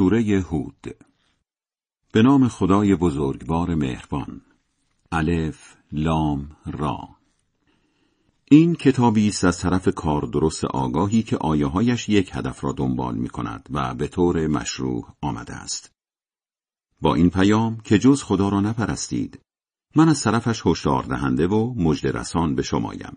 سوره هود. به نام خدای بزرگوار مهربان. الف لام را. این کتابی است از طرف کار درست آگاهی که آیه یک هدف را دنبال می کند و به طور مشروع آمده است. با این پیام که جز خدا را نپرستید من از طرفش هشدار دهنده و مجد رسان به شمایم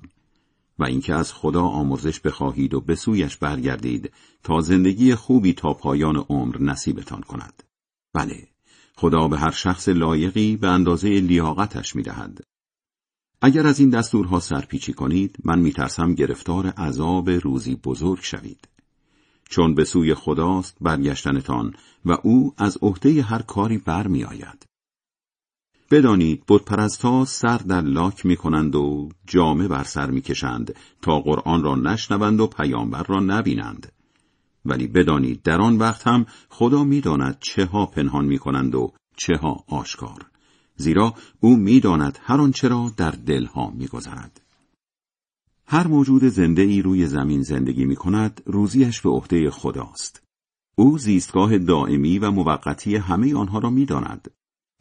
و اینکه از خدا آمرزش بخواهید و به سویش برگردید تا زندگی خوبی تا پایان عمر نصیبتان کند. بله، خدا به هر شخص لایقی به اندازه لیاقتش می‌دهد. اگر از این دستورها سرپیچی کنید، من میترسم گرفتار عذاب روزی بزرگ شوید. چون به سوی خداست برگشتنتان و او از عهده هر کاری برمیآید. بدانید بتپرستها سر در لاک می کنند و جامه بر سر می کشند تا قرآن را نشنوند و پیامبر را نبینند. ولی بدانید در آن وقت هم خدا می‌داند چه ها پنهان می کنند و چه ها آشکار. زیرا او می‌داند هر آنچه را در دلها میگذرد. هر موجود زنده ای روی زمین زندگی می کند روزیش به عهده خداست. او زیستگاه دائمی و موقتی همه آنها را می‌داند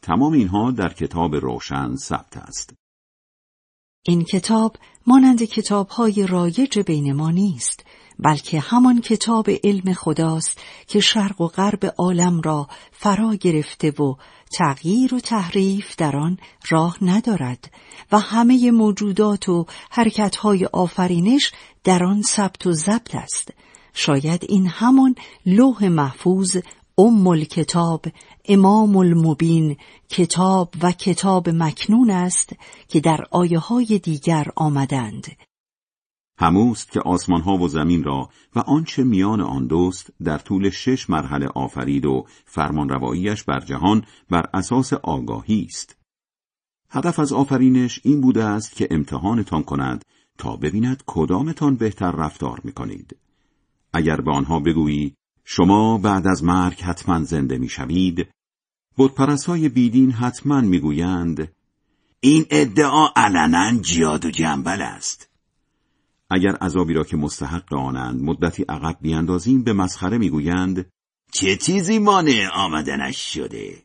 تمام اینها در کتاب روشن ثبت است. این کتاب مانند کتاب های رایج بین ما نیست بلکه همان کتاب علم خداست که شرق و غرب عالم را فرا گرفته و تغییر و تحریف در آن راه ندارد و همه موجودات و حرکتهای آفرینش در آن ثبت و ضبط است شاید این همان لوح محفوظ ام الکتاب امام المبین کتاب و کتاب مکنون است که در آیه های دیگر آمدند هموست که آسمان ها و زمین را و آنچه میان آن دوست در طول شش مرحله آفرید و فرمانرواییش بر جهان بر اساس آگاهی است. هدف از آفرینش این بوده است که امتحانتان کند تا ببیند کدامتان بهتر رفتار می کنید. اگر به آنها بگویی شما بعد از مرگ حتما زنده می‌شوید. بودپرست های بیدین حتما می‌گویند این ادعا علنا جیاد و جنبل است. اگر عذابی را که مستحق آنند مدتی عقب بیاندازیم به مسخره می‌گویند چه چیزی مانع آمدنش شده؟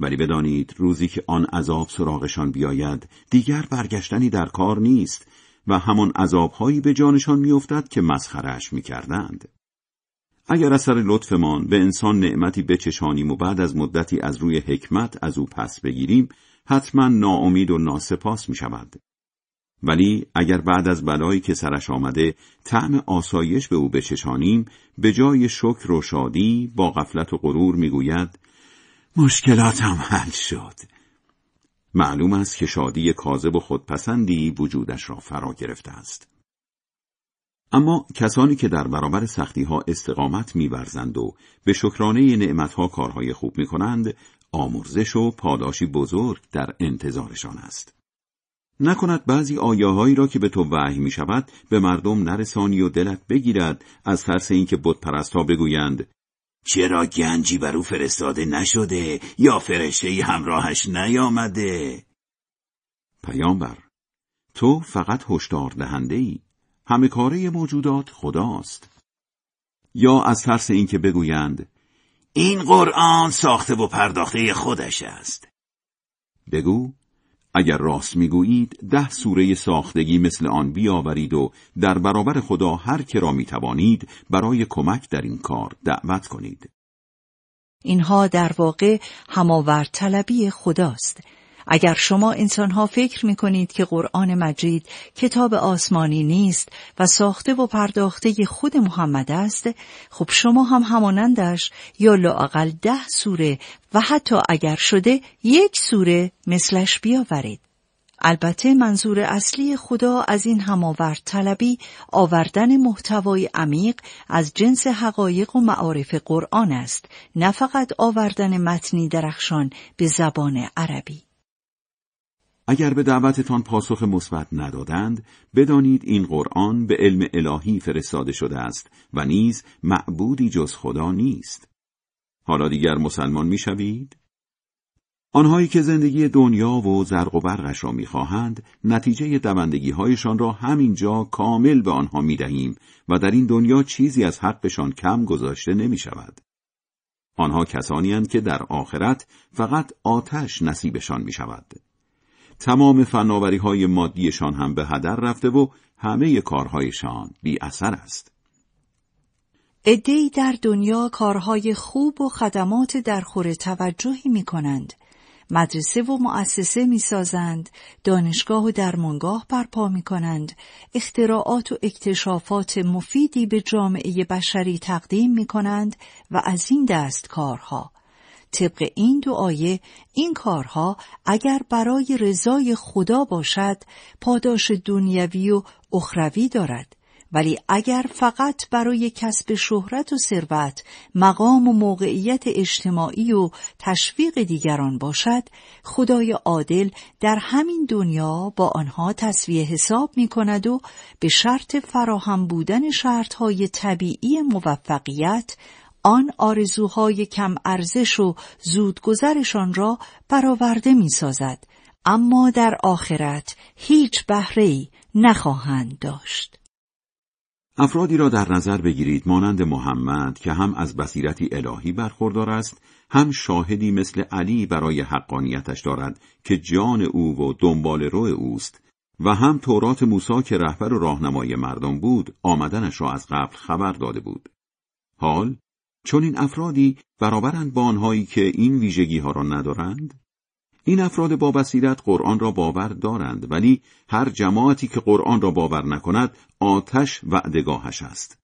ولی بدانید روزی که آن عذاب سراغشان بیاید دیگر برگشتنی در کار نیست و همان عذابهایی به جانشان میافتد که مسخرهش می‌کردند. اگر اثر لطفمان به انسان نعمتی بچشانیم و بعد از مدتی از روی حکمت از او پس بگیریم حتما ناامید و ناسپاس می شود. ولی اگر بعد از بلایی که سرش آمده طعم آسایش به او بچشانیم به جای شکر و شادی با غفلت و غرور می‌گوید مشکلاتم حل شد معلوم است که شادی کاذب و خودپسندی وجودش را فرا گرفته است اما کسانی که در برابر سختی ها استقامت میورزند و به شکرانه نعمت ها کارهای خوب می کنند آمرزش و پاداشی بزرگ در انتظارشان است. نکند بعضی آیاهایی را که به تو وحی می شود به مردم نرسانی و دلت بگیرد از ترس اینکه ها بگویند چرا گنجی بر او فرستاده نشده یا فرشته همراهش نیامده پیامبر تو فقط هشدار دهنده ای همه کاره موجودات خداست. یا از ترس اینکه بگویند این قرآن ساخته و پرداخته خودش است. بگو اگر راست می‌گویید ده سوره ساختگی مثل آن بیاورید و در برابر خدا هر که را می‌توانید برای کمک در این کار دعوت کنید. اینها در واقع هماورد طلبی خداست. اگر شما انسانها فکر می کنید که قرآن مجید کتاب آسمانی نیست و ساخته و پرداخته خود محمد است خب شما هم همانندش یا لاقل ده سوره و حتی اگر شده یک سوره مثلش بیاورید. البته منظور اصلی خدا از این هماورد طلبی آوردن محتوای عمیق از جنس حقایق و معارف قرآن است نه فقط آوردن متنی درخشان به زبان عربی. اگر به دعوتتان پاسخ مثبت ندادند بدانید این قرآن به علم الهی فرستاده شده است و نیز معبودی جز خدا نیست حالا دیگر مسلمان می‌شوید آنهایی که زندگی دنیا و زرق و برقش را می‌خواهند نتیجه دوندگی هایشان را همینجا کامل به آنها می‌دهیم و در این دنیا چیزی از حقشان کم گذاشته نمی شود. آنها کسانی هستند که در آخرت فقط آتش نصیبشان می شود. تمام فناوری های مادیشان هم به هدر رفته و همه کارهایشان بی اثر است. ادهی در دنیا کارهای خوب و خدمات درخور توجهی می کنند. مدرسه و مؤسسه می سازند، دانشگاه و درمانگاه برپا می کنند، اختراعات و اکتشافات مفیدی به جامعه بشری تقدیم می کنند و از این دست کارها. طبق این دو آیه این کارها اگر برای رضای خدا باشد پاداش دنیوی و اخروی دارد. ولی اگر فقط برای کسب شهرت و ثروت، مقام و موقعیت اجتماعی و تشویق دیگران باشد، خدای عادل در همین دنیا با آنها تصویه حساب می کند و به شرط فراهم بودن شرطهای طبیعی موفقیت آن آرزوهای کم ارزش و زودگذرشان را برآورده می سازد. اما در آخرت هیچ بهره‌ای نخواهند داشت. افرادی را در نظر بگیرید مانند محمد که هم از بصیرتی الهی برخوردار است هم شاهدی مثل علی برای حقانیتش دارد که جان او و دنبال رو اوست و هم تورات موسی که رهبر و راهنمای مردم بود آمدنش را از قبل خبر داده بود حال چون این افرادی برابرند با آنهایی که این ویژگی ها را ندارند این افراد با بصیرت قرآن را باور دارند ولی هر جماعتی که قرآن را باور نکند آتش وعدگاهش است.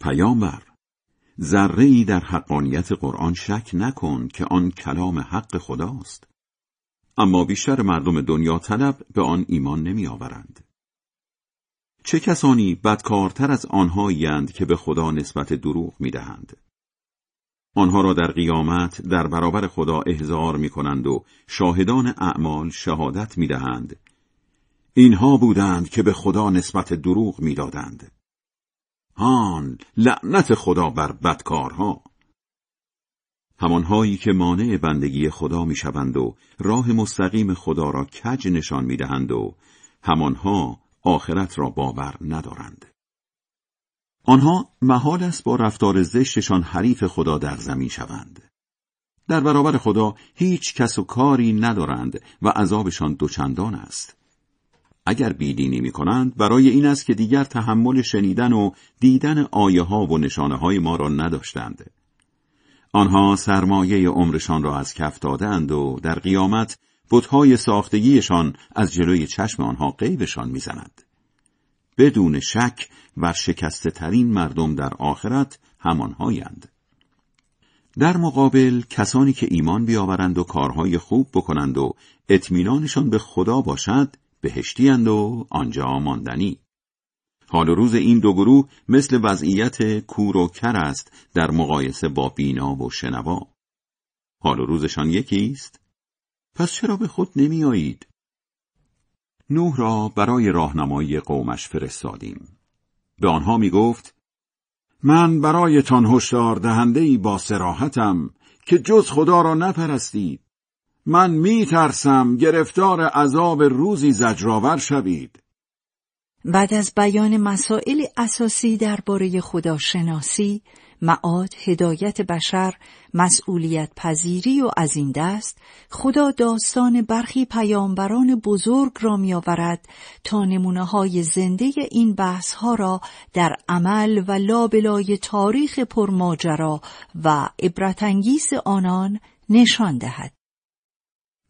پیامبر ذره ای در حقانیت قرآن شک نکن که آن کلام حق خداست. اما بیشتر مردم دنیا طلب به آن ایمان نمی آورند. چه کسانی بدکارتر از آنهایی که به خدا نسبت دروغ می دهند؟ آنها را در قیامت در برابر خدا احضار می کنند و شاهدان اعمال شهادت می دهند. اینها بودند که به خدا نسبت دروغ می دادند. هان لعنت خدا بر بدکارها همانهایی که مانع بندگی خدا می شوند و راه مستقیم خدا را کج نشان می دهند و همانها آخرت را باور ندارند. آنها محال است با رفتار زشتشان حریف خدا در زمین شوند. در برابر خدا هیچ کس و کاری ندارند و عذابشان دوچندان است. اگر بیدینی می کنند برای این است که دیگر تحمل شنیدن و دیدن آیه ها و نشانه های ما را نداشتند. آنها سرمایه عمرشان را از کف دادند و در قیامت بتهای ساختگیشان از جلوی چشم آنها قیبشان می‌زند. بدون شک و شکسته ترین مردم در آخرت همانهایند. در مقابل کسانی که ایمان بیاورند و کارهای خوب بکنند و اطمینانشان به خدا باشد بهشتیند و آنجا ماندنی. حال و روز این دو گروه مثل وضعیت کور و کر است در مقایسه با بینا و شنوا. حال و روزشان یکی است؟ پس چرا به خود نمی آیید؟ نوح را برای راهنمایی قومش فرستادیم. به آنها می گفت من برایتان هشدار دهنده ای با سراحتم که جز خدا را نپرستید. من می ترسم گرفتار عذاب روزی زجرآور شوید. بعد از بیان مسائل اساسی درباره خداشناسی، معاد، هدایت بشر، مسئولیت پذیری و از این دست خدا داستان برخی پیامبران بزرگ را میآورد تا نمونه های زنده این بحث ها را در عمل و لابلای تاریخ پرماجرا و عبرتانگیز آنان نشان دهد.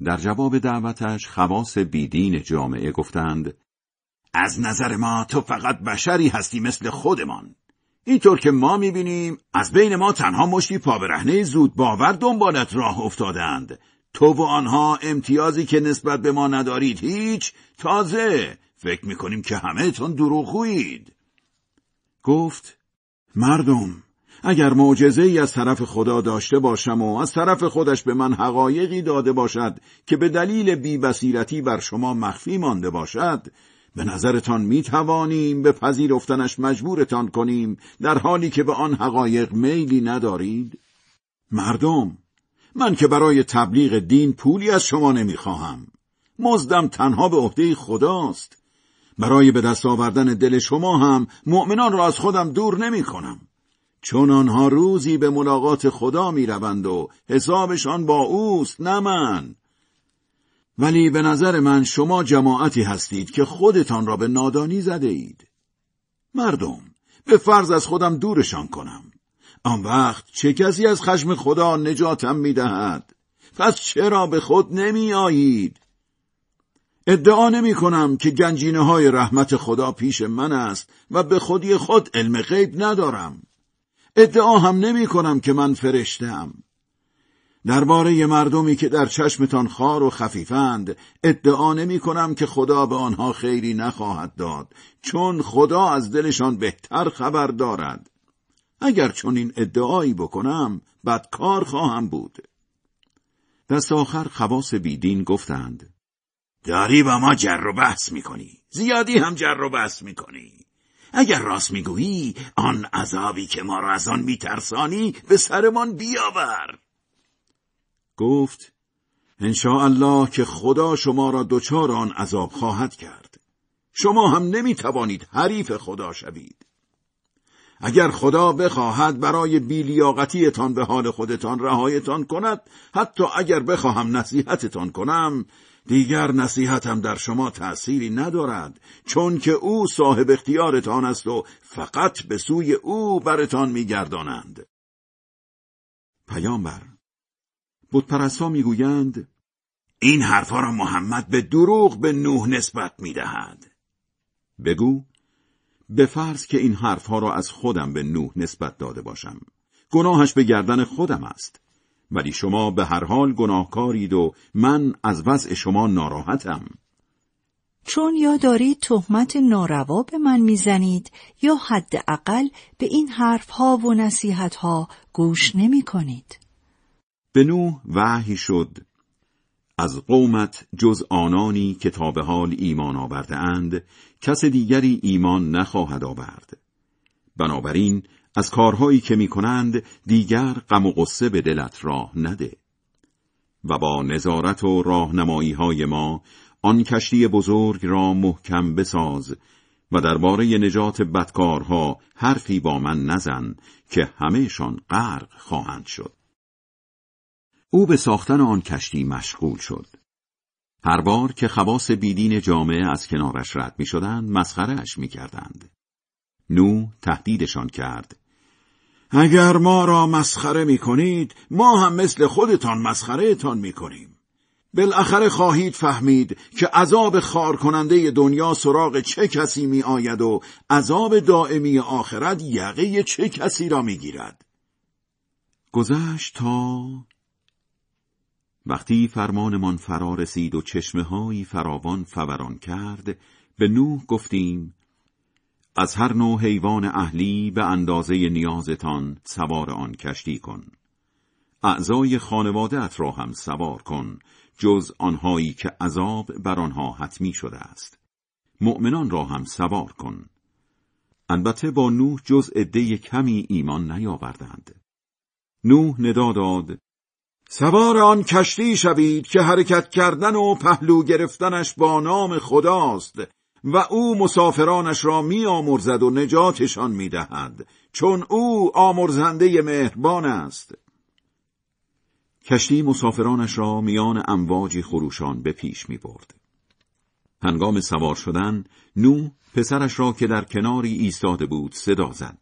در جواب دعوتش خواص بیدین جامعه گفتند از نظر ما تو فقط بشری هستی مثل خودمان اینطور که ما می‌بینیم از بین ما تنها مشتی پابرهنه زود باور دنبالت راه افتادند تو و آنها امتیازی که نسبت به ما ندارید هیچ تازه فکر می‌کنیم که همه تون دروغویید گفت مردم اگر معجزه ای از طرف خدا داشته باشم و از طرف خودش به من حقایقی داده باشد که به دلیل بیبصیرتی بر شما مخفی مانده باشد به نظرتان می توانیم به پذیرفتنش مجبورتان کنیم در حالی که به آن حقایق میلی ندارید؟ مردم من که برای تبلیغ دین پولی از شما نمی‌خواهم. مزدم تنها به عهده خداست. برای به دست آوردن دل شما هم مؤمنان را از خودم دور نمی کنم. چون آنها روزی به ملاقات خدا می روند و حسابشان با اوست نه من ولی به نظر من شما جماعتی هستید که خودتان را به نادانی زده اید مردم به فرض از خودم دورشان کنم آن وقت چه کسی از خشم خدا نجاتم می دهد؟ پس چرا به خود نمی آیید؟ ادعا نمی کنم که گنجینه های رحمت خدا پیش من است و به خودی خود علم غیب ندارم. ادعا هم نمی کنم که من فرشتم. درباره مردمی که در چشمتان خار و خفیفند ادعا نمی کنم که خدا به آنها خیری نخواهد داد چون خدا از دلشان بهتر خبر دارد. اگر چون این ادعایی بکنم بدکار خواهم بود. دست آخر خواص بیدین گفتند داری با ما جر و بحث می‌کنی. زیادی هم جر و بحث می‌کنی. اگر راست می‌گویی آن عذابی که ما را از آن میترسانی به سرمان بیاور. گفت الله که خدا شما را دچار آن عذاب خواهد کرد. شما هم نمی‌توانید حریف خدا شوید. اگر خدا بخواهد برای بیلیاقتیتان به حال خودتان رهایتان کند حتی اگر بخواهم نصیحتتان کنم دیگر نصیحتم در شما تأثیری ندارد چون که او صاحب اختیارتان است و فقط به سوی او برتان میگردانند. پیامبر بتپرستا می‌گویند این حرفها را محمد به دروغ به نوح نسبت می‌دهد. بگو به فرض که این حرفها را از خودم به نوح نسبت داده باشم. گناهش به گردن خودم است. ولی شما به هر حال گناهکارید و من از وضع شما ناراحتم. چون یا دارید تهمت ناروا به من می‌زنید یا حداقل به این حرفها و نصیحتها گوش نمی کنید. به نوح وحی شد. از قومت جز آنانی که تا به حال ایمان آورده اند کس دیگری ایمان نخواهد آورد. بنابراین از کارهایی که می کنند دیگر غم و غصه به دلت راه نده. و با نظارت و راهنمایی های ما آن کشتی بزرگ را محکم بساز و درباره نجات بدکارها حرفی با من نزن که همهشان غرق خواهند شد. او به ساختن آن کشتی مشغول شد. هر بار که خواص بیدین جامعه از کنارش رد می شدند مسخرهش می کردند. نو تهدیدشان کرد. اگر ما را مسخره می کنید ما هم مثل خودتان مسخره تان می کنیم. بالاخره خواهید فهمید که عذاب خار کننده دنیا سراغ چه کسی می آید و عذاب دائمی آخرت یقه چه کسی را می گیرد. گذشت تا وقتی فرمانمان فرا رسید و چشمه های فراوان فوران کرد به نوح گفتیم از هر نوع حیوان اهلی به اندازه نیازتان سوار آن کشتی کن. اعضای خانوادت را هم سوار کن جز آنهایی که عذاب بر آنها حتمی شده است. مؤمنان را هم سوار کن. البته با نوح جز عده کمی ایمان نیاوردند. نوح ندا داد سوار آن کشتی شوید که حرکت کردن و پهلو گرفتنش با نام خداست و او مسافرانش را می آمرزد و نجاتشان می دهد چون او آمرزنده مهربان است کشتی مسافرانش را میان امواجی خروشان به پیش می برد. هنگام سوار شدن نو پسرش را که در کناری ایستاده بود صدا زد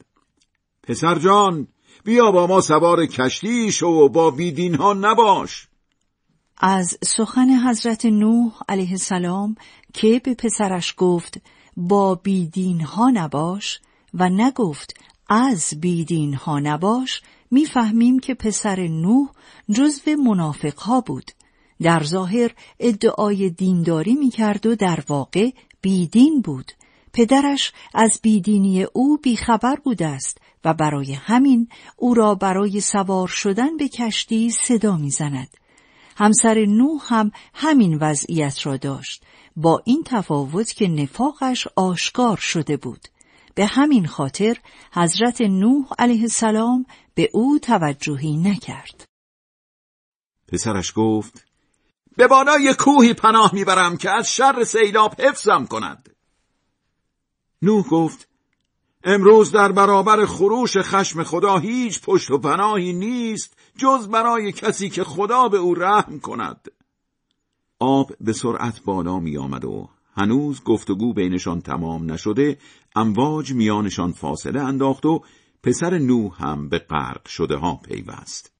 پسر جان بیا با ما سوار کشتی شو و با بیدین ها نباش. از سخن حضرت نوح علیه السلام که به پسرش گفت با بیدین ها نباش و نگفت از بیدین ها نباش می‌فهمیم که پسر نوح جزو منافق ها بود. در ظاهر ادعای دینداری می‌کرد و در واقع بیدین بود. پدرش از بیدینی او بیخبر بوده است و برای همین او را برای سوار شدن به کشتی صدا می‌زند. همسر نوح هم همین وضعیت را داشت با این تفاوت که نفاقش آشکار شده بود. به همین خاطر حضرت نوح علیه السلام به او توجهی نکرد. پسرش گفت به بالای کوهی پناه می‌برم که از شر سیلاب حفظم کند. نوح گفت امروز در برابر خروش خشم خدا هیچ پشت و پناهی نیست جز برای کسی که خدا به او رحم کند آب به سرعت بالا می آمد و هنوز گفتگو بینشان تمام نشده امواج میانشان فاصله انداخت و پسر نوح هم به غرق شده ها پیوست.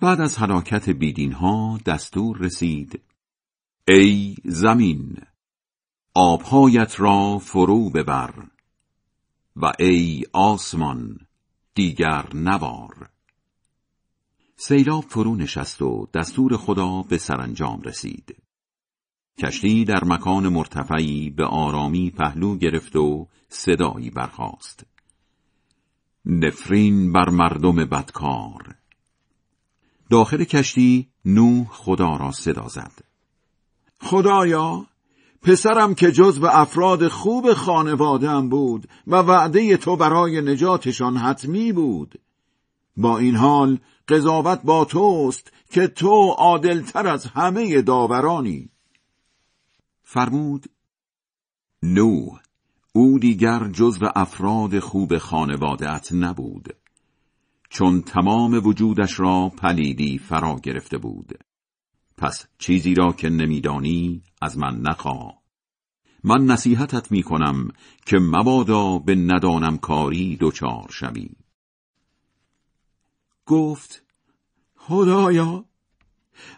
بعد از حراکت بیدین ها دستور رسید ای زمین آبهایت را فرو ببر و ای آسمان دیگر نوار. سیلاب فرو نشست و دستور خدا به سرانجام رسید. کشتی در مکان مرتفعی به آرامی پهلو گرفت و صدایی برخاست. نفرین بر مردم بدکار. داخل کشتی نوح خدا را صدا زد. خدایا پسرم که جز به افراد خوب خانوادم بود و وعده تو برای نجاتشان حتمی بود. با این حال قضاوت با توست که تو عادلتر از همه داورانی. فرمود نوح او دیگر جزو افراد خوب خانوادت نبود چون تمام وجودش را پلیدی فرا گرفته بود. پس چیزی را که نمیدانی از من نخواه من نصیحتت می کنم که مبادا به ندانم کاری دچار شوی. گفت خدایا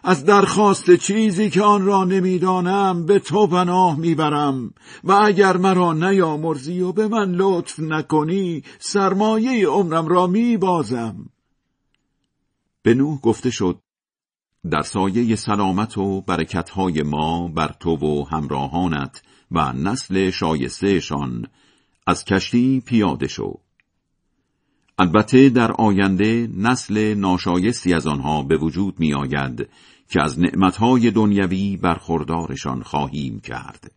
از درخواست چیزی که آن را نمی‌دانم به تو پناه می‌برم و اگر مرا نیامرزی و به من لطف نکنی سرمایه عمرم را میبازم. به نوح گفته شد در سایه سلامت و برکتهای ما بر تو و همراهانت و نسل شایستهشان از کشتی پیاده شو البته در آینده نسل ناشایستی از آنها به وجود می آید که از نعمتهای دنیوی برخوردارشان خواهیم کرد.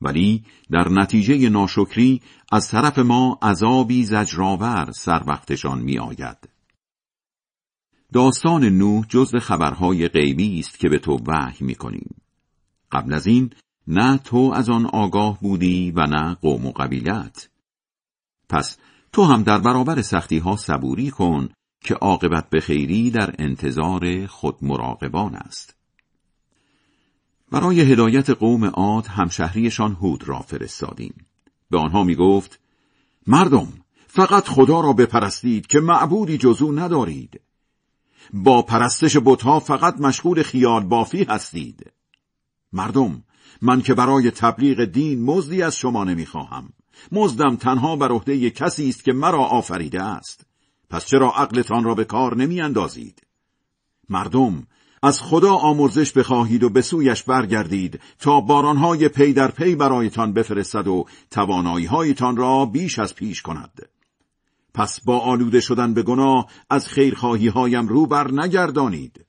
ولی در نتیجه ناشکری از طرف ما عذابی زجرآور سر وقتشان می آید. داستان نوح جزو خبرهای غیبی است که به تو وحی می کنیم. قبل از این نه تو از آن آگاه بودی و نه قوم و قبیلت. پس تو هم در برابر سختی ها صبوری کن که عاقبت به خیری در انتظار خود مراقبان است. برای هدایت قوم عاد همشهریشان هود را فرستادیم. به آنها می گفت مردم فقط خدا را بپرستید که معبودی جزو ندارید. با پرستش بتها فقط مشغول خیال بافی هستید. مردم من که برای تبلیغ دین مزدی از شما نمی‌خواهم. مزدم تنها بر عهده کسی است که مرا آفریده است پس چرا عقلتان را به کار نمی اندازید؟ مردم از خدا آمرزش بخواهید و به سویش برگردید تا بارانهای پی در پی برایتان بفرستد و تواناییهایتان را بیش از پیش کند. پس با آلوده شدن به گناه از خیرخواهی هایم رو بر نگردانید.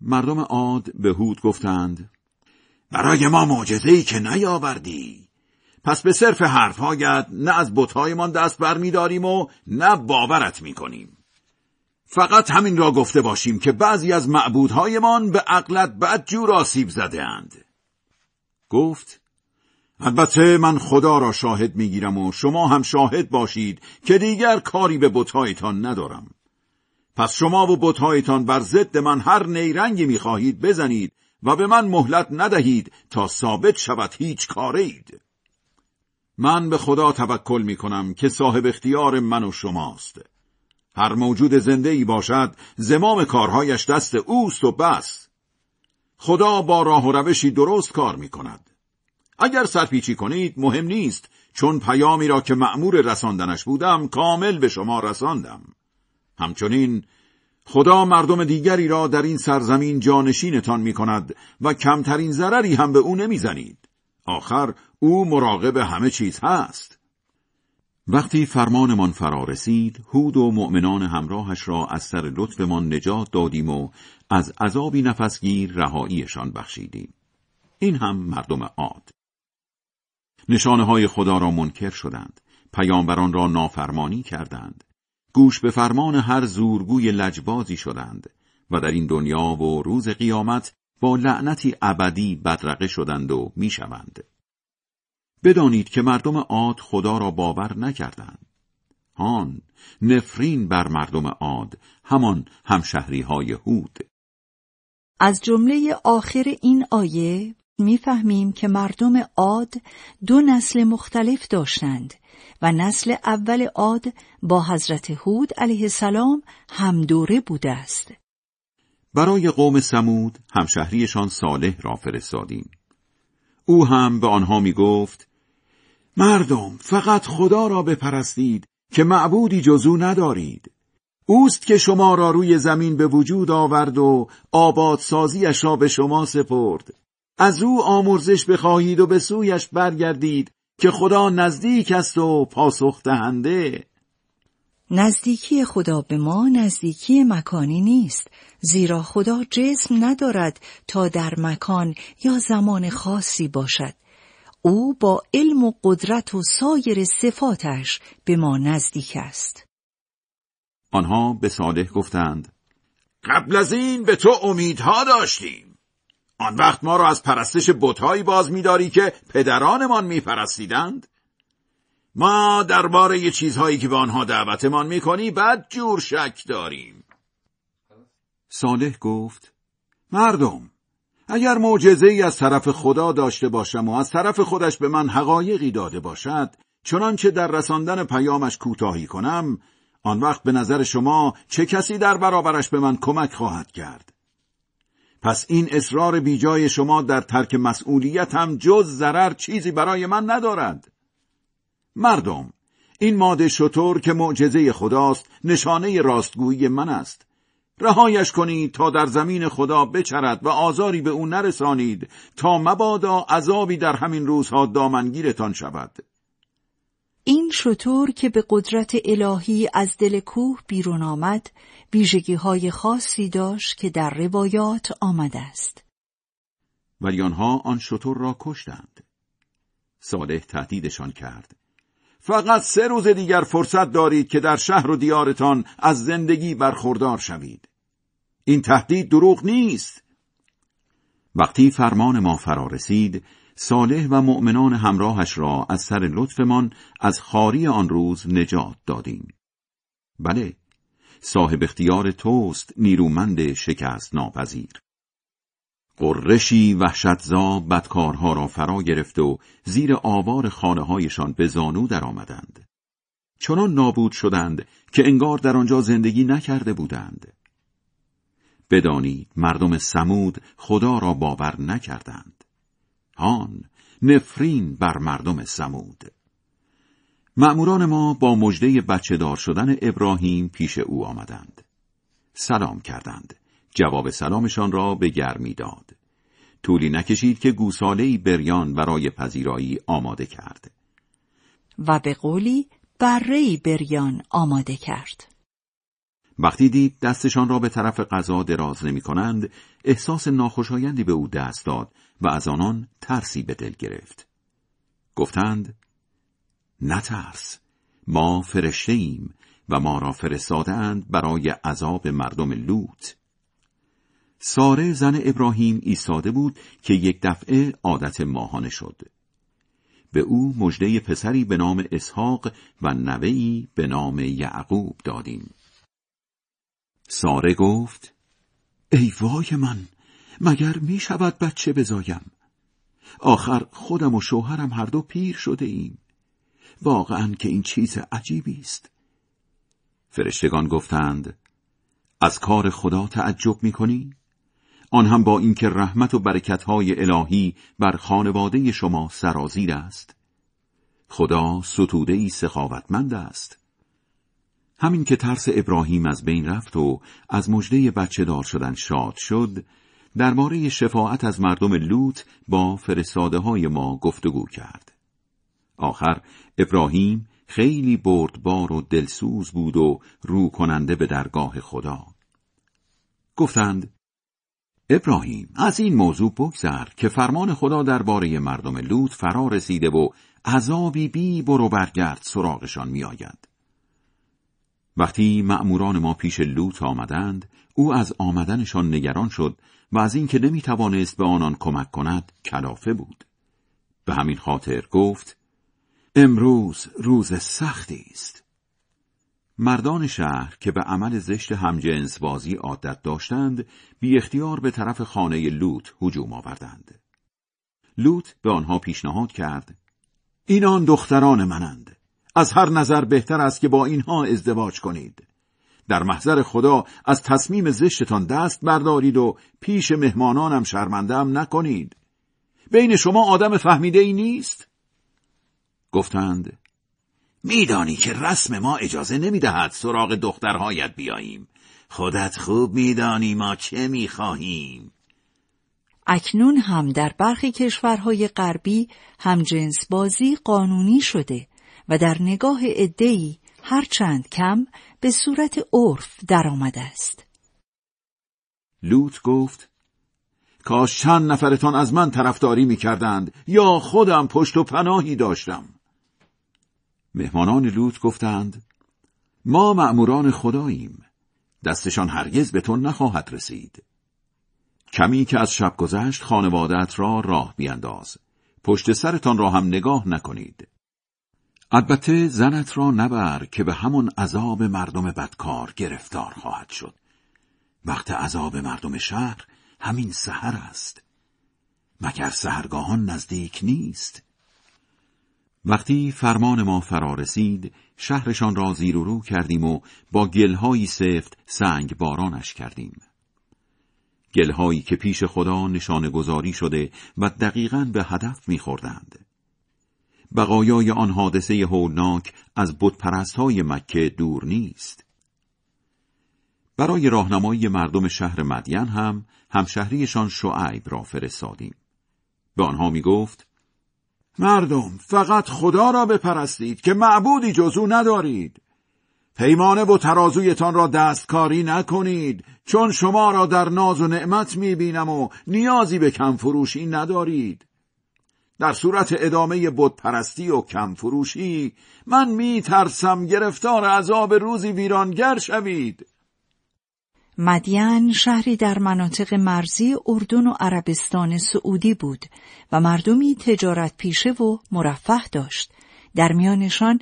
مردم عاد به هود گفتند برای ما معجزه‌ای که نیاوردی پس به صرف حرفهایت نه از بتهایمان دست برمیداریم و نه باورت می‌کنیم. فقط همین را گفته باشیم که بعضی از معبودهایمان به عقلت بد جور آسیب زده اند. گفت البته من خدا را شاهد می‌گیرم و شما هم شاهد باشید که دیگر کاری به بتهایتان ندارم. پس شما و بتهایتان بر ضد من هر نیرنگی می‌خواهید بزنید و به من مهلت ندهید تا ثابت شود هیچ کاره اید. من به خدا توکل می کنم که صاحب اختیار من و شماست. هر موجود زنده ای باشد زمام کارهایش دست اوست و بس. خدا با راه و روشی درست کار می کند. اگر سرپیچی کنید مهم نیست چون پیامی را که مأمور رساندنش بودم کامل به شما رساندم. همچنین خدا مردم دیگری را در این سرزمین جانشینتان می کند و کمترین ضرری هم به او نمی‌زنید. آخر او مراقب همه چیز هست وقتی فرمانمان فرا رسید هود و مؤمنان همراهش را از سر لطفمان نجات دادیم و از عذابی نفسگیر رهاییشان بخشیدیم این هم مردم عاد نشانه های خدا را منکر شدند. پیامبران را نافرمانی کردند. گوش به فرمان هر زورگوی لجبازی شدند و در این دنیا و روز قیامت با لعنتی ابدی بدرقه شدند و می‌شوند. بدانید که مردم عاد خدا را باور نکردند. هان نفرین بر مردم عاد همان همشهری های هود. از جمله آخر این آیه می‌فهمیم که مردم عاد دو نسل مختلف داشتند و نسل اول عاد با حضرت هود علیه السلام هم دوره بوده است. برای قوم سمود همشهریشان صالح را فرستادیم. او هم به آنها می گفت مردم فقط خدا را بپرستید که معبودی جزو ندارید. اوست که شما را روی زمین به وجود آورد و آبادسازیش را به شما سپرد. از او آمرزش بخواهید و به سویش برگردید که خدا نزدیک است و پاسخ دهنده. نزدیکی خدا به ما نزدیکی مکانی نیست زیرا خدا جسم ندارد تا در مکان یا زمان خاصی باشد. او با علم و قدرت و سایر صفاتش به ما نزدیک است. آنها به صالح گفتند قبل از این به تو امیدها داشتیم. آن وقت ما را از پرستش بتهایی باز میداری که پدرانمان میپرستیدند؟ ما درباره چیزهایی که به آنها دعوتمان می‌کنی بد جور شک داریم. صالح گفت مردم اگر معجزه ای از طرف خدا داشته باشم و از طرف خودش به من حقایقی داده باشد چنانچه در رساندن پیامش کوتاهی کنم آن وقت به نظر شما چه کسی در برابرش به من کمک خواهد کرد؟ پس این اصرار بیجای شما در ترک مسئولیت هم جز ضرر چیزی برای من ندارد. مردم این ماده شطور که معجزه خداست نشانه راستگویی من است. رهایش کنید تا در زمین خدا بچرد و آزاری به او نرسانید تا مبادا عذابی در همین روزها دامنگیرتان شود. این شطور که به قدرت الهی از دل کوه بیرون آمد ویژگی های خاصی داشت که در روایات آمده است. ولی آن شطور را کشتند. صالح تهدیدشان کرد. فقط سه روز دیگر فرصت دارید که در شهر و دیارتان از زندگی برخوردار شوید. این تهدید دروغ نیست. وقتی فرمان ما فرا رسید صالح و مؤمنان همراهش را از سر لطفمان از خاری آن روز نجات دادیم بله صاحب اختیار توست نیرومند شکست ناپذیر قرشی وحشتزا بدکارها را فرا گرفت و زیر آوار خانه هایشان به زانو درآمدند. چنان نابود شدند که انگار در آنجا زندگی نکرده بودند. بدانید مردم سمود خدا را باور نکردند. هان نفرین بر مردم سمود. مأموران ما با مژده بچه دار شدن ابراهیم پیش او آمدند. سلام کردند. جواب سلامشان را به گرمی داد. طولی نکشید که گوساله بریان برای پذیرایی آماده کرد. و به قولی بره بریان آماده کرد. وقتی دید دستشان را به طرف غذا دراز نمی کنند، احساس ناخوشایندی به او دست داد و از آنان ترسی به دل گرفت. گفتند نترس ما فرشته ایم و ما را فرستاده برای عذاب مردم لوط ساره زن ابراهیم ایستاده بود که یک دفعه عادت ماهانه شد. به او مژده پسری به نام اسحاق و نوهی به نام یعقوب دادیم. ساره گفت ای وای من مگر می شود بچه بزایم؟ آخر خودم و شوهرم هر دو پیر شده ایم. واقعا که این چیز عجیبی است. فرشتگان گفتند از کار خدا تعجب می کنی؟ آن هم با اینکه رحمت و برکتهای الهی بر خانواده شما سرازیر است. خدا ستوده ای سخاوتمند است. همین که ترس ابراهیم از بین رفت و از مژده بچه دار شدن شاد شد درباره شفاعت از مردم لوط با فرستاده های ما گفتگو کرد آخر ابراهیم خیلی بردبار و دلسوز بود و رو کننده به درگاه خدا گفتند ابراهیم از این موضوع بگذر که فرمان خدا درباره مردم لوط فرا رسیده و عذابی بی برو برگرد سراغشان میآید. وقتی مأموران ما پیش لوط آمدند او از آمدنشان نگران شد و از اینکه نمی‌توانست به آنان کمک کند کلافه بود. به همین خاطر گفت امروز روز سختی است. مردان شهر که به عمل زشت همجنس بازی عادت داشتند بی اختیار به طرف خانه لوط هجوم آوردند. لوط به آنها پیشنهاد کرد اینان دختران منند. از هر نظر بهتر است که با اینها ازدواج کنید. در محضر خدا از تصمیم زشتتان دست بردارید و پیش مهمانانم شرمندم نکنید. بین شما آدم فهمیده ای نیست؟ گفتند میدانی که رسم ما اجازه نمی‌دهد سراغ دخترهایت بیاییم. خودت خوب میدانی ما چه می‌خواهیم. اکنون هم در برخی کشورهای غربی جنس بازی قانونی شده و در نگاه هر هرچند کم به صورت عرف درآمده است. لوط گفت کاش چند نفرتان از من طرفداری می کردند یا خودم پشت و پناهی داشتم. مهمانان لوط گفتند ما مأموران خداییم دستشان هرگز به تو نخواهد رسید. کمی که از شب گذشت خانوادت را راه بینداز. پشت سرتان را هم نگاه نکنید. البته زنت را نبر که به همون عذاب مردم بدکار گرفتار خواهد شد. وقت عذاب مردم شهر همین سحر است. مگر سهرگاهان نزدیک نیست؟ وقتی فرمان ما فرا رسید شهرشان را زیر و رو کردیم و با گلهایی سفت سنگ بارانش کردیم. گلهایی که پیش خدا نشانه گذاری شده و دقیقا به هدف میخوردند. بقایای آن حادثه هولناک از بتپرست های مکه دور نیست. برای راهنمایی مردم شهر مدین هم همشهریشان شعیب را فرستادیم. به آنها می گفت مردم فقط خدا را بپرستید که معبودی جزو ندارید. پیمانه و ترازویتان را دستکاری نکنید چون شما را در ناز و نعمت بینم و نیازی به کمفروشی ندارید در صورت ادامه بتپرستی و کمفروشی من می ترسم گرفتار عذاب روزی ویرانگر شوید مدین شهری در مناطق مرزی اردن و عربستان سعودی بود و مردمی تجارت پیشه و مرفه داشت در میانشان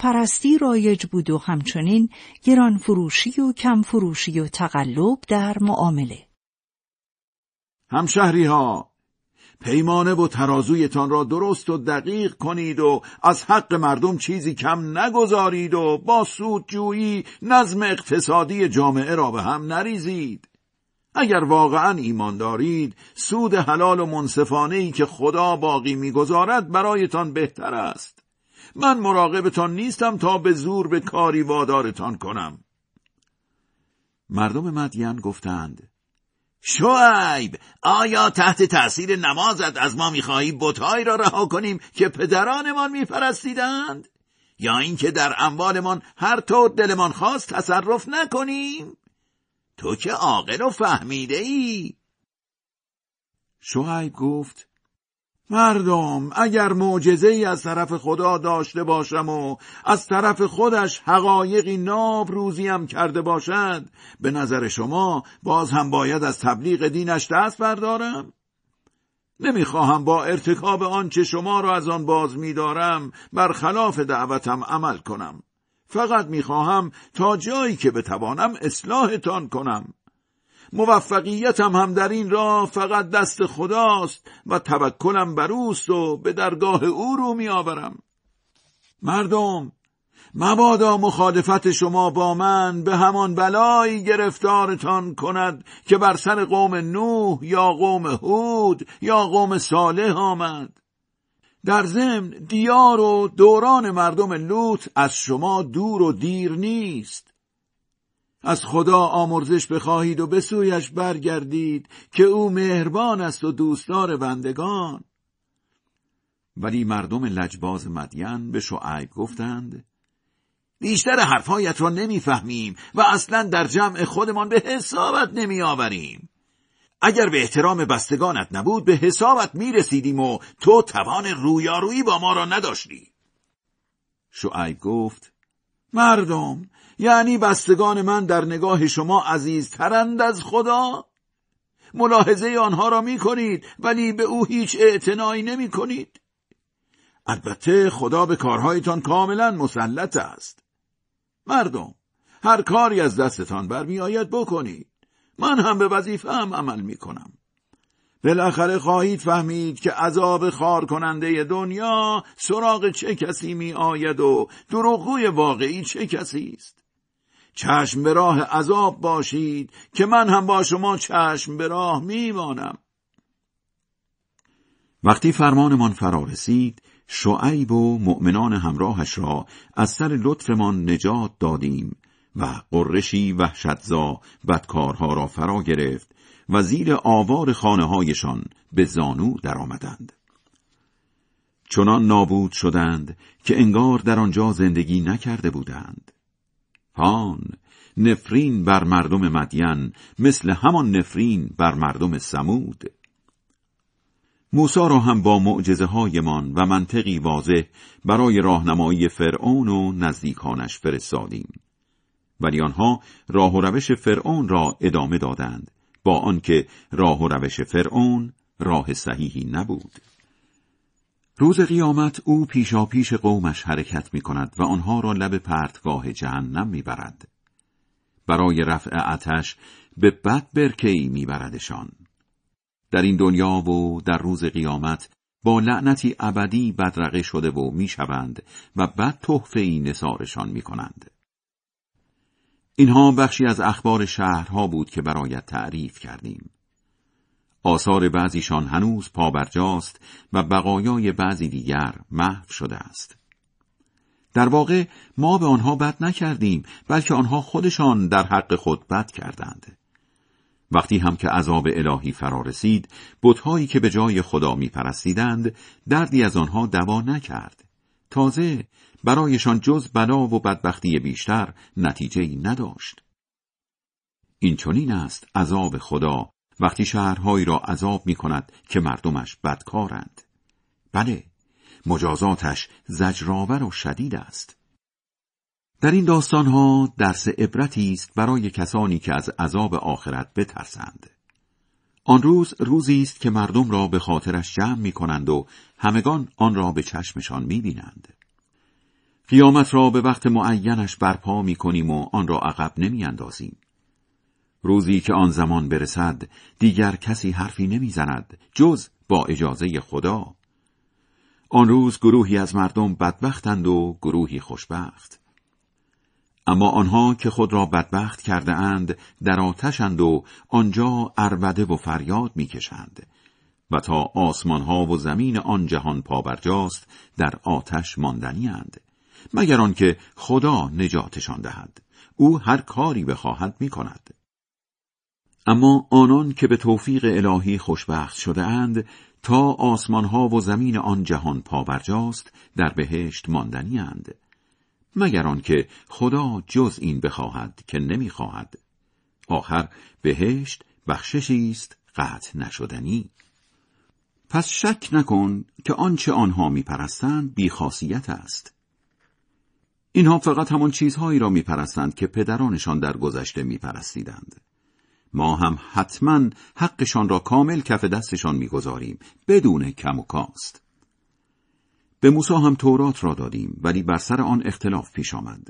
پرستی رایج بود و همچنین گران فروشی و کم فروشی و تقلب در معامله. همشهری ها پیمانه و ترازویتان را درست و دقیق کنید و از حق مردم چیزی کم نگذارید و با سودجویی نظم اقتصادی جامعه را به هم نریزید. اگر واقعا ایمان دارید سود حلال و منصفانه ای که خدا باقی می‌گذارد برایتان بهتر است. من مراقبتان نیستم تا به زور به کاری وادارتان کنم مردم مدین گفتند شعیب آیا تحت تأثیر نمازت از ما می‌خواهی بتهایی را رها کنیم که پدرانمان میپرستیدند؟ یا اینکه در اموالمان هر طور دلمان خواست تصرف نکنیم؟ تو که عاقل و فهمیده ای شعیب گفت مردم اگر معجزه ای از طرف خدا داشته باشم و از طرف خودش حقایقی ناب روزیم کرده باشد به نظر شما باز هم باید از تبلیغ دینش دست بردارم؟ نمی‌خواهم با ارتکاب آنچه شما را از آن باز میدارم برخلاف دعوتم عمل کنم فقط می‌خواهم تا جایی که بتوانم اصلاحتان کنم موفقیتم هم در این راه فقط دست خداست و توکلم بر اوست و به درگاه او رو میآورم مردم مبادا مخالفت شما با من به همان بلایی گرفتارتان کند که بر سر قوم نوح یا قوم هود یا قوم صالح آمد. در ضمن دیار و دوران مردم لوط از شما دور و دیر نیست. از خدا آمرزش بخواهید و به سویش برگردید که او مهربان است و دوستدار بندگان. ولی مردم لجباز مدین به شعیب گفتند بیشتر حرفهایت را نمی‌فهمیم و اصلا در جمع خودمان به حسابت نمیآوریم. اگر به احترام بستگانت نبود به حسابت می رسیدیم و تو توان رویارویی با ما را نداشتی. شعیب گفت مردم یعنی بستگان من در نگاه شما عزیزترند از خدا؟ ملاحظه آنها را می کنید ولی به او هیچ اعتنایی نمی کنید البته خدا به کارهایتان کاملا مسلط است. مردم هر کاری از دستتان برمیآید بکنید. من هم به وظیفه هم عمل می کنم بالاخره خواهید فهمید که عذاب خار کننده دنیا سراغ چه کسی می آید و دروغگوی واقعی چه کسی است. چشم به راه عذاب باشید که من هم با شما چشم به راه میمانم وقتی فرمانمان فرا رسید شعیب و مؤمنان همراهش را از سر لطفمان نجات دادیم و قرشی وحشتزا بدکارها را فرا گرفت و زیر آوار خانه هایشان به زانو درآمدند. چنان نابود شدند که انگار در آنجا زندگی نکرده بودند. هان نفرین بر مردم مدین مثل همان نفرین بر مردم سمود. موسی را هم با معجزه هایمان و منطقی واضح برای راهنمایی فرعون و نزدیکانش فرستادیم. ولی آنها راه و روش فرعون را ادامه دادند. با آنکه راه و روش فرعون راه صحیحی نبود. روز قیامت او پیشا پیش قومش حرکت می کند و آنها را لب پرتگاه جهنم می برد. برای رفع آتش به بد برکی می بردشان. در این دنیا و در روز قیامت با لعنتی ابدی بدرقه شده و می‌شوند و بد تحفه ای نثارشان می کنند. اینها بخشی از اخبار شهرها بود که برایت تعریف کردیم. آثار بعضیشان هنوز پابرجاست و بقایای بعضی دیگر محو شده است. در واقع ما به آنها بد نکردیم بلکه آنها خودشان در حق خود بد کردند. وقتی هم که عذاب الهی فرا رسید بتهایی که به جای خدا می پرستیدند دردی از آنها دوا نکرد تازه برایشان جز بلا و بدبختی بیشتر نتیجه نداشت این چنین است عذاب خدا وقتی شهرهایی را عذاب می کند که مردمش بدکارند بله مجازاتش زجرآور و شدید است در این داستانها درس عبرتی است برای کسانی که از عذاب آخرت بترسند آن روز روزی است که مردم را به خاطرش جمع می کنند و همگان آن را به چشمشان می بینند. قیامت را به وقت معینش برپا می کنیم و آن را عقب نمی اندازیم. روزی که آن زمان برسد دیگر کسی حرفی نمی‌زند جز با اجازه خدا. آن روز گروهی از مردم بدبختند و گروهی خوشبخت. اما آنها که خود را بدبخت کرده اند در آتشند و آنجا اربده و فریاد می‌کشند. و تا آسمان ها و زمین آن جهان پابرجاست در آتش ماندنی اند مگر آنکه خدا نجاتشان دهد. او هر کاری بخواهد می کند. اما آنان که به توفیق الهی خوشبخت شده اند تا آسمان ها و زمین آن جهان پابرجاست در بهشت ماندنی اند. مگر آنکه خدا جز این بخواهد که نمی‌خواهد. آخر بهشت بخششی است قطع نشدنی. پس شک نکن که آنچه آنها میپرستند بیخاصیت است. اینها فقط همان چیزهایی را میپرستند که پدرانشان در گذشته میپرستیدند. ما هم حتما حقشان را کامل کف دستشان می‌گذاریم بدون کم و کاست. به موسی هم تورات را دادیم ولی بر سر آن اختلاف پیش آمد.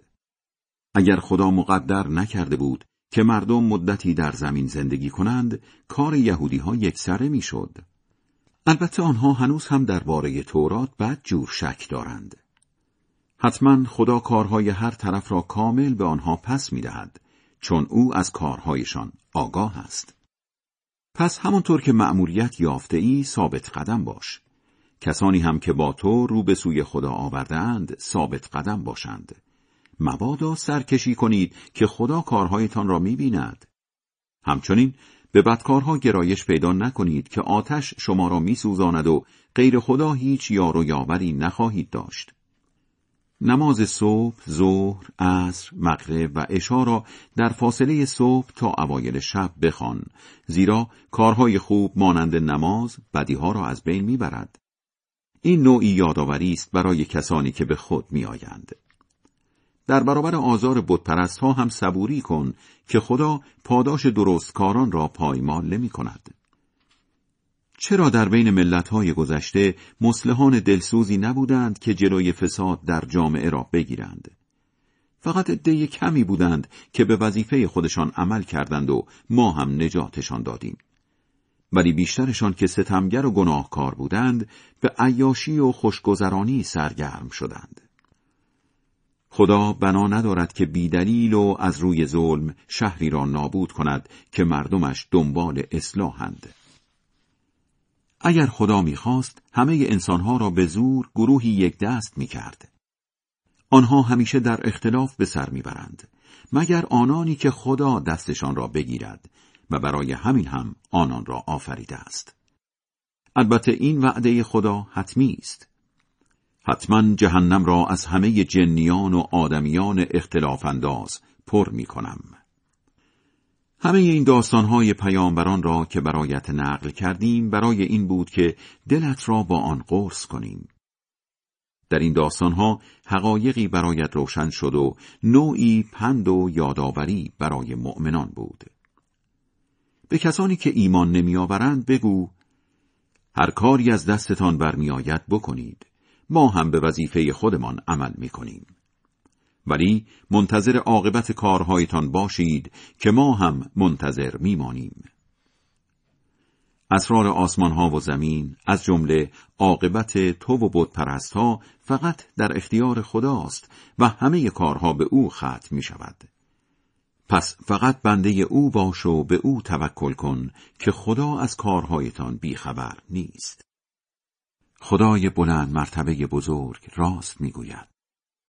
اگر خدا مقدر نکرده بود که مردم مدتی در زمین زندگی کنند کار یهودی ها یک سره می شد. البته آنها هنوز هم درباره تورات بد جور شک دارند. حتما خدا کارهای هر طرف را کامل به آنها پس می دهد چون او از کارهایشان آگاه است. پس همانطور که مأموریت یافته ای ثابت قدم باش. کسانی هم که با تو رو به سوی خدا آوردهاند ثابت قدم باشند. مبادا سرکشی کنید که خدا کارهایتان را می بیند. همچنین به بدکارها گرایش پیدا نکنید که آتش شما را می سوزاند و غیر خدا هیچ یار و یاوری نخواهید داشت. نماز صبح، ظهر، عصر، مغرب و عشا را در فاصله صبح تا اوایل شب بخوان زیرا کارهای خوب مانند نماز بدیها را از بین می‌برد. این نوعی یادآوری است برای کسانی که به خود میآیند. در برابر آزار بتپرست ها هم صبوری کن که خدا پاداش درست کاران را پایمال نمی کند. چرا در بین ملتهای گذشته مسلحان دلسوزی نبودند که جلوی فساد در جامعه را بگیرند؟ فقط عده کمی بودند که به وظیفه خودشان عمل کردند و ما هم نجاتشان دادیم. ولی بیشترشان که ستمگر و گناهکار بودند به عیاشی و خوشگذرانی سرگرم شدند. خدا بنا ندارد که بیدلیل و از روی ظلم شهری را نابود کند که مردمش دنبال اصلاحند. اگر خدا می‌خواست همه انسانها را به زور گروهی یک دست می‌کرد. آنها همیشه در اختلاف به سر می‌برند مگر آنانی که خدا دستشان را بگیرد و برای همین هم آنان را آفریده است. البته این وعده خدا حتمی است. حتما جهنم را از همه جنیان و آدمیان اختلاف انداز پر می کنم. همه این داستانهای پیامبران را که برایت نقل کردیم برای این بود که دلت را با آن قرص کنیم. در این داستانها حقایقی برایت روشن شد و نوعی پند و یادآوری برای مؤمنان بود. به کسانی که ایمان نمیآورند بگو هر کاری از دستتان برمیآید بکنید ما هم به وظیفه خودمان عمل می‌کنیم ولی منتظر عاقبت کارهایتان باشید که ما هم منتظر میمانیم اسرار آسمان ها و زمین از جمله عاقبت تو و بود پرست ها فقط در اختیار خداست و همه کارها به او ختم می شود. پس فقط بنده او باش و به او توکل کن که خدا از کارهایتان بیخبر نیست. خدای بلند مرتبه بزرگ راست می‌گوید.